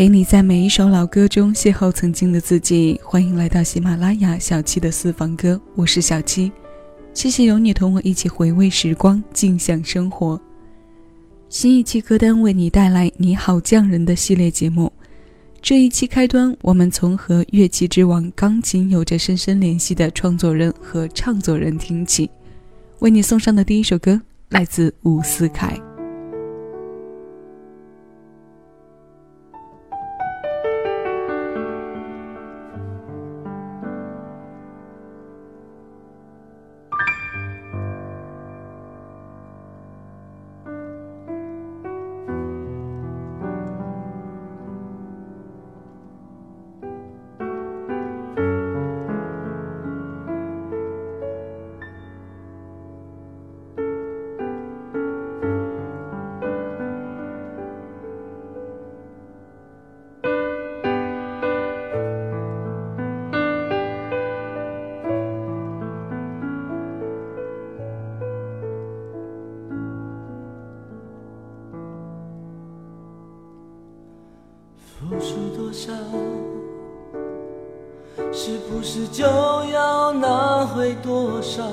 陪你在每一首老歌中邂逅曾经的自己。欢迎来到喜马拉雅小七的私房歌，我是小七。谢谢有你同我一起回味时光，静享生活。新一期歌单为你带来《你好匠人》的系列节目。这一期开端，我们从和乐器之王钢琴有着深深联系的创作人和唱作人听起。为你送上的第一首歌，来自伍思凯。是不是就要拿回多少？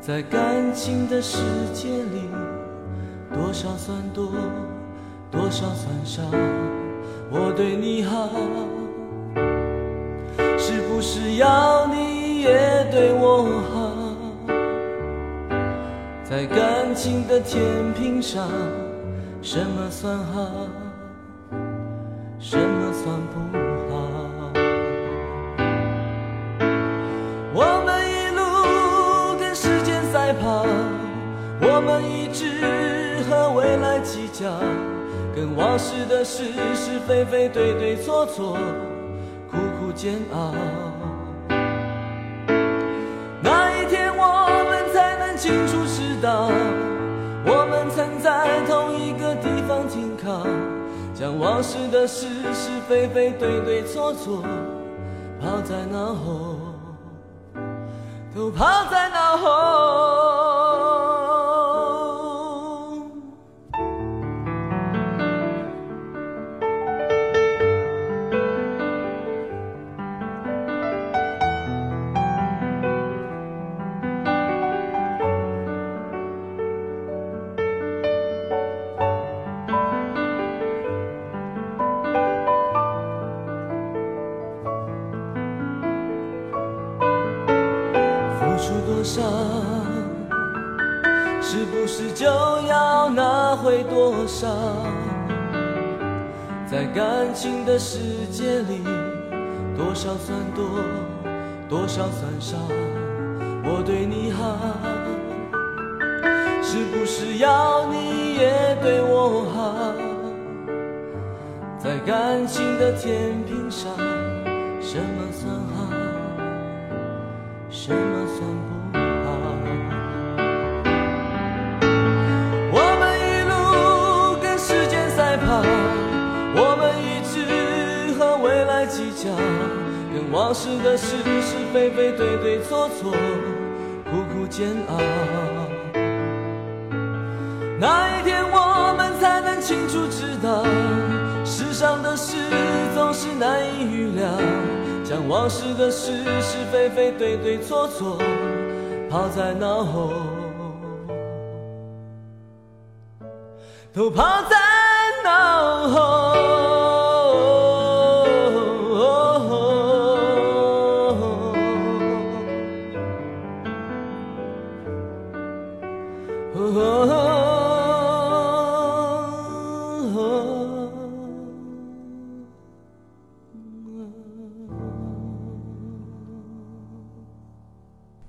在感情的世界里，多少算多，多少算少？我对你好，是不是要你也对我好？在感情的天平上，什么算好？什么算不？我们一直和未来计较，跟往事的是是非非、对对错错，苦苦煎熬。那一天我们才能清楚知道，我们曾在同一个地方停靠。将往事的是是非非、对对错错抛在脑后，都抛在脑后。伤？在感情的世界里，多少算多，多少算少？我对你好，是不是要你也对我好？在感情的天平上，什么算好？什么算不往事的是是非非、对对错错，苦苦煎熬。那一天我们才能清楚知道，世上的事总是难以预料。将往事的是是非非、对对错错抛在脑后，都抛在脑后。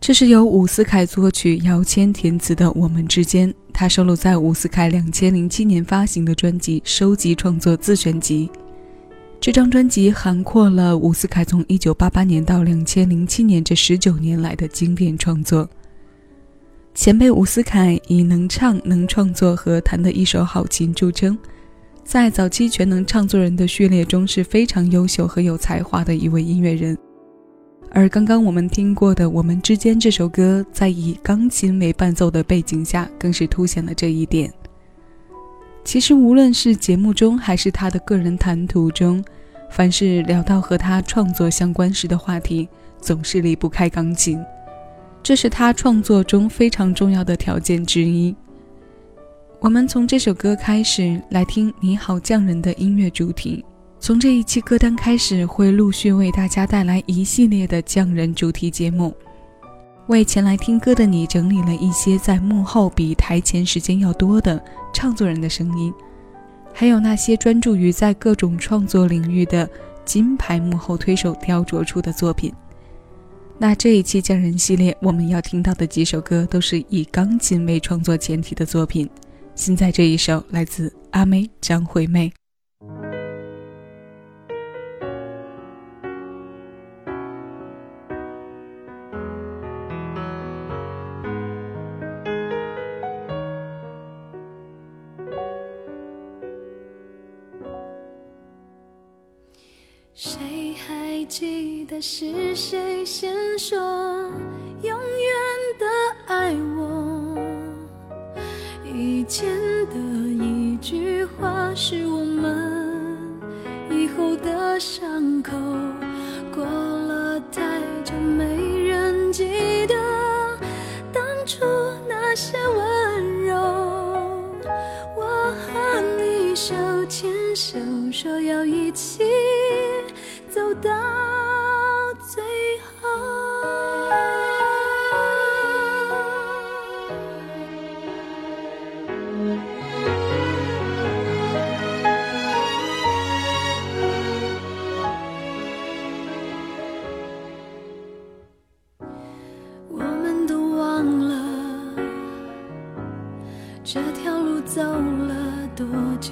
这是由伍思凯作曲、姚谦填词的《我们之间》，它收录在伍思凯两千零七年发行的专辑《收集创作自选集》。这张专辑涵括了伍思凯从一九八八年到两千零七年这十九年来的经典创作。前辈伍思凯以能唱、能创作和弹得一手好琴著称，在早期全能唱作人的序列中是非常优秀和有才华的一位音乐人。而刚刚我们听过的《我们之间》这首歌，在以钢琴为伴奏的背景下，更是凸显了这一点。其实无论是节目中还是他的个人谈吐中，凡是聊到和他创作相关时的话题，总是离不开钢琴，这是他创作中非常重要的条件之一。我们从这首歌开始来听《你好匠人》的音乐主题。从这一期歌单开始，会陆续为大家带来一系列的匠人主题节目，为前来听歌的你整理了一些在幕后比台前时间要多的唱作人的声音，还有那些专注于在各种创作领域的金牌幕后推手雕琢出的作品。那这一期匠人系列，我们要听到的几首歌都是以钢琴为创作前提的作品。现在这一首来自阿妹张惠妹。谁还记得是谁先说永远的爱我？以前的一句话是我们以后的伤口。过了太久，没人记得当初那些温柔。我和你手牵手，说要一起。走了多久。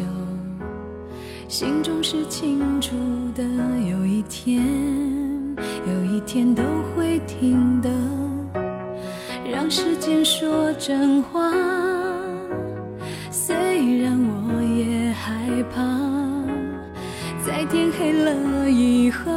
心中是清楚的，有一天，有一天都会听的。让时间说真话，虽然我也害怕，在天黑了以后，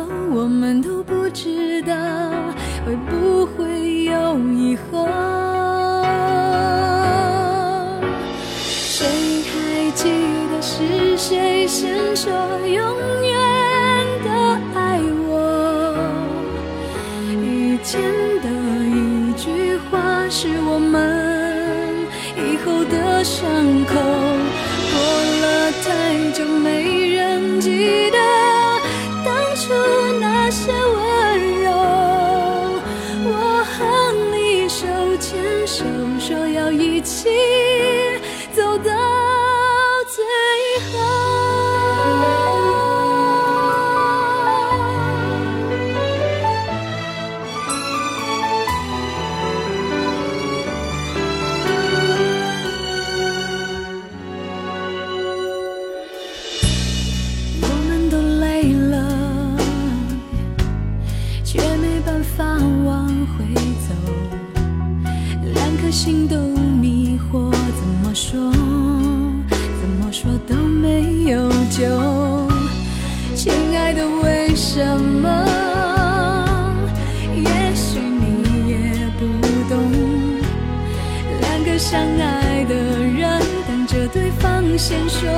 先说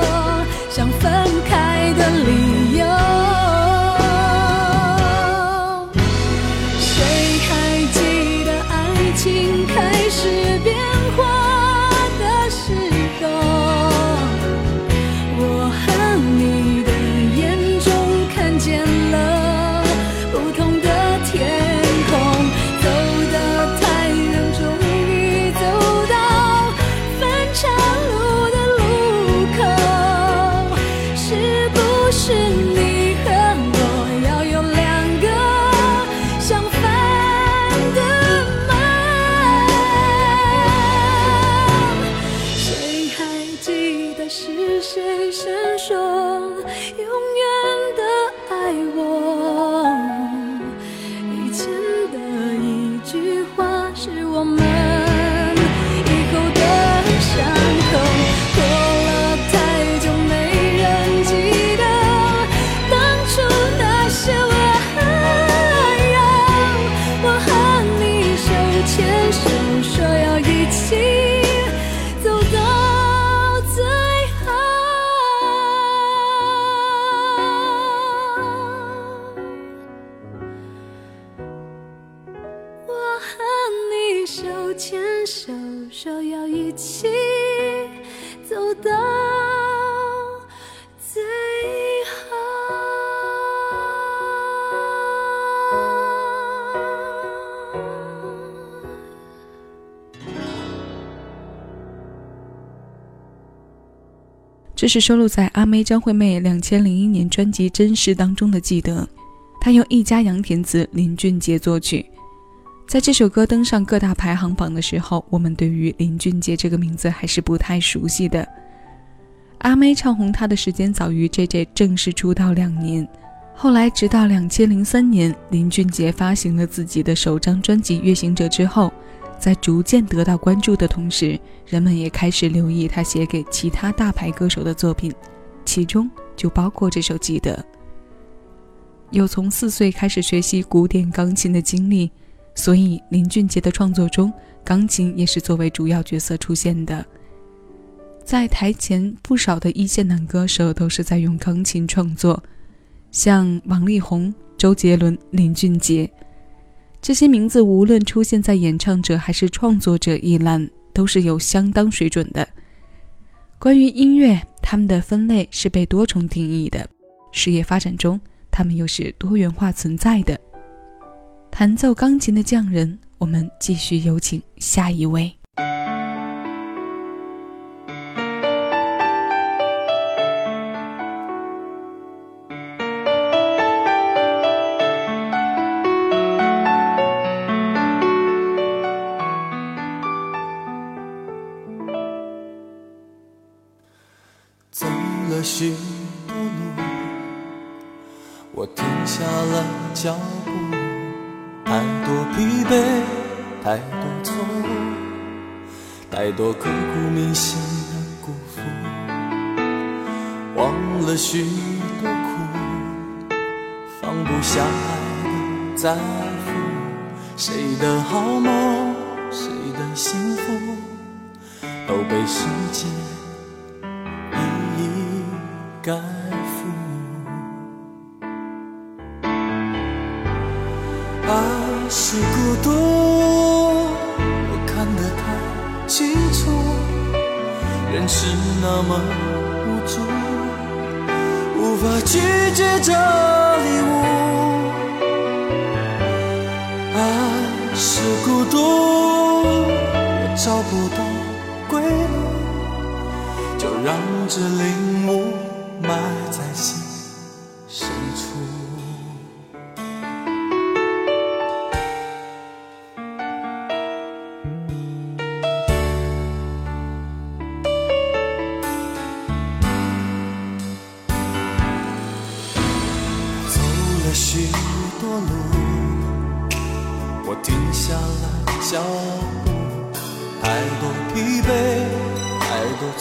想分开的理由。手牵手说要一起走到最后这是收录在阿妹张惠妹两千零一年专辑真实当中的记得。她由一家杨田子林俊杰作曲。在这首歌登上各大排行榜的时候，我们对于林俊杰这个名字还是不太熟悉的。阿妹唱红他的时间早于 J.J 正式出道两年，后来直到两千零三年，林俊杰发行了自己的首张专辑《月行者》之后，在逐渐得到关注的同时，人们也开始留意他写给其他大牌歌手的作品，其中就包括这首《记得》。有从四岁开始学习古典钢琴的经历。所以，林俊杰的创作中，钢琴也是作为主要角色出现的。在台前，不少的一线男歌手都是在用钢琴创作，像王力宏、周杰伦、林俊杰这些名字，无论出现在演唱者还是创作者一栏，都是有相当水准的。关于音乐，他们的分类是被多重定义的；事业发展中，他们又是多元化存在的。弹奏钢琴的匠人，我们继续有请下一位。太多疲惫，太多错误，太多刻骨铭心的辜负，忘了许多苦，放不下来的在乎，谁的好梦，谁的幸福，都被时间一一改。人是那么无助，无法拒绝这礼物。爱是孤独，我找不到归路，就让这领悟埋在心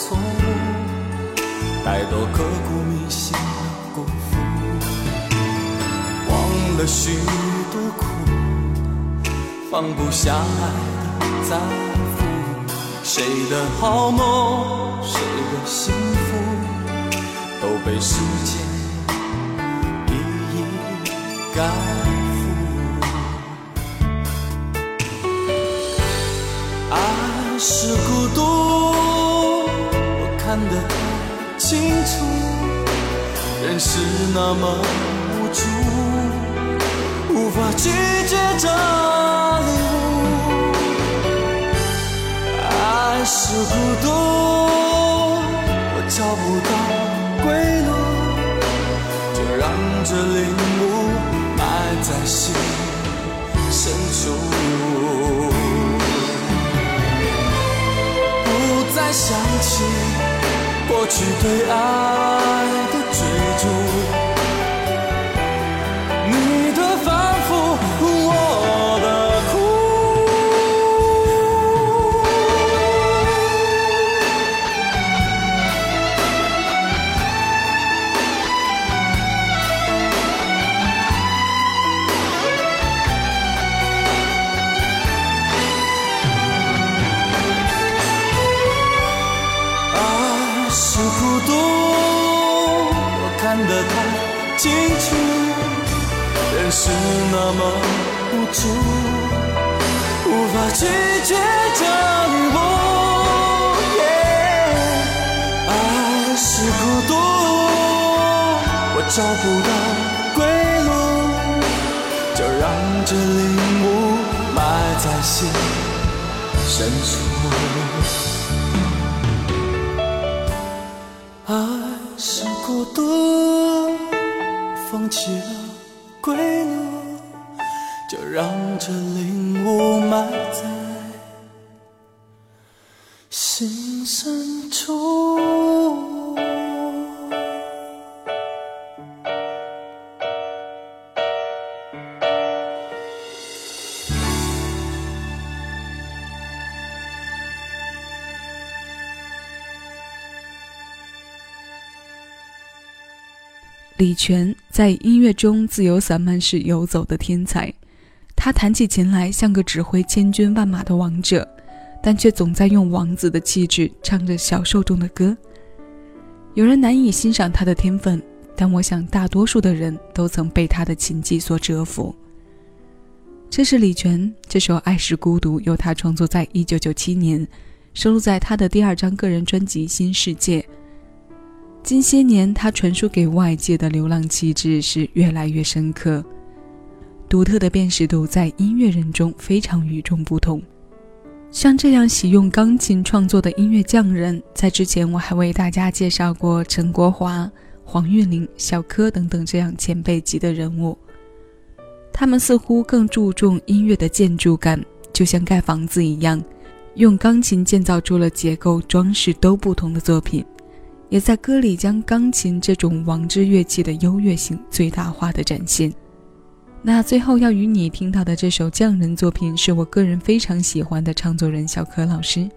错误，太多刻骨铭心的辜负，忘了许多苦，放不下爱的在乎，谁的好梦，谁的幸福，都被时间。一一盖覆。爱是孤独，看得清楚，人是那么无助，无法拒绝这礼物。爱是孤独，我找不到归路。就让这领悟埋在心深处，不再想起过去对爱。的是那么无助，无法拒绝这礼物。Yeah，爱是孤独，我找不到归路，就让这领悟埋在心深处。爱是孤独，放弃了归路，就让这领悟埋在心深处。李泉在音乐中自由散漫式游走的天才，他弹起琴来像个指挥千军万马的王者，但却总在用王子的气质唱着小受众的歌。有人难以欣赏他的天分，但我想大多数的人都曾被他的琴技所折服。这是李泉这首《爱是孤独》，由他创作在1997年，收录在他的第二张个人专辑《新世界》。近些年，他传输给外界的流浪气质是越来越深刻，独特的辨识度在音乐人中非常与众不同。像这样喜用钢琴创作的音乐匠人，在之前我还为大家介绍过陈国华、黄韵玲、小柯等等这样前辈级的人物。他们似乎更注重音乐的建筑感，就像盖房子一样，用钢琴建造出了结构、装饰都不同的作品。也在歌里将钢琴这种王之乐器的优越性最大化的展现。那最后要与你听到的这首匠人作品，是我个人非常喜欢的唱作人小柯老师。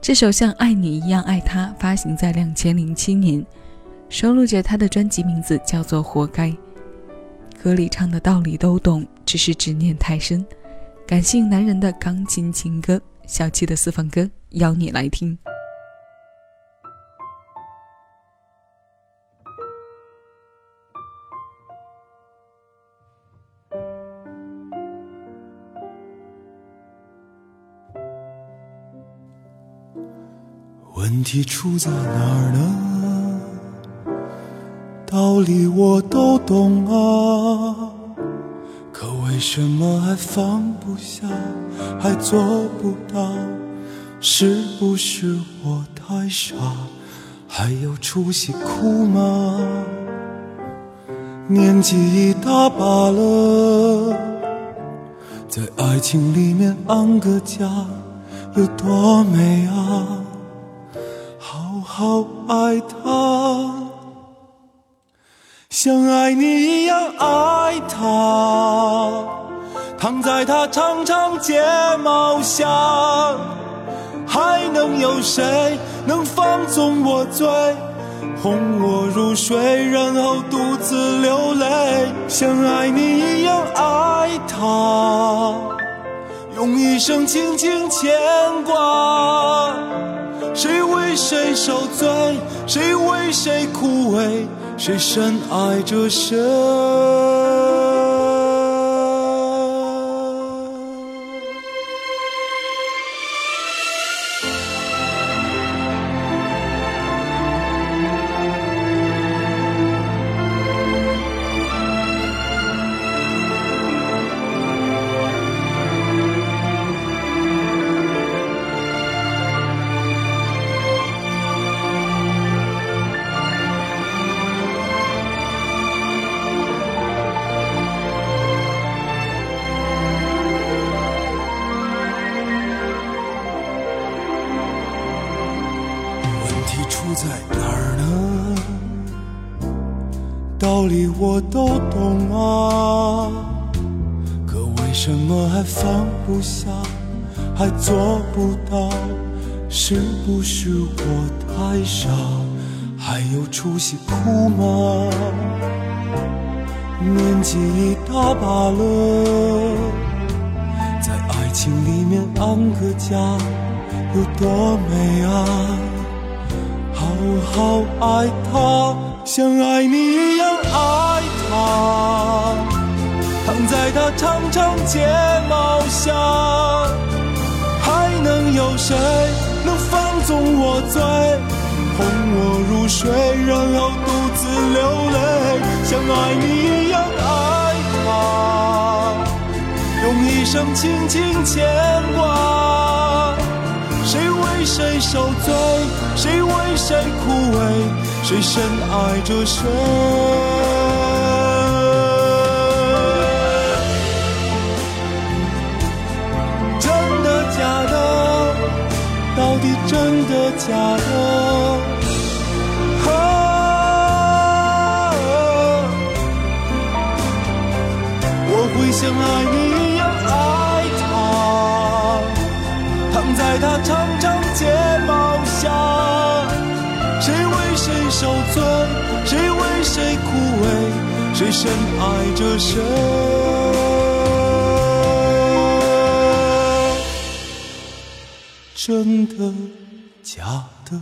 这首像爱你一样爱他，发行在两千零七年，收录着他的专辑名字叫做《活该》。歌里唱的道理都懂，只是执念太深。感性男人的钢琴情歌，小七的私房歌，邀你来听。问题出在哪儿呢？道理我都懂啊，可为什么还放不下，还做不到？是不是我太傻，还有出息哭吗？年纪一大把了，在爱情里面安个家，有多美啊！好爱他，像爱你一样爱他，躺在他长长睫毛下，还能有谁能放纵我醉，哄我入睡，然后独自流泪？像爱你一样爱他，用一生轻轻牵挂。谁为谁受罪？谁为谁枯萎？谁深爱着谁？道理我都懂啊，可为什么还放不下，还做不到？是不是我太傻，还有出息哭吗？年纪一大把了，在爱情里面安个家，有多美啊！好好爱他，像爱你一样爱他，躺在他长长睫毛下，还能有谁能放纵我醉，哄我入睡，然后独自流泪像爱你一样爱他，用一生轻轻牵挂。谁为谁受罪，谁为谁枯萎，谁深爱着谁真的假的？到底真的假的？我会想爱你谁深爱着谁。真的假的？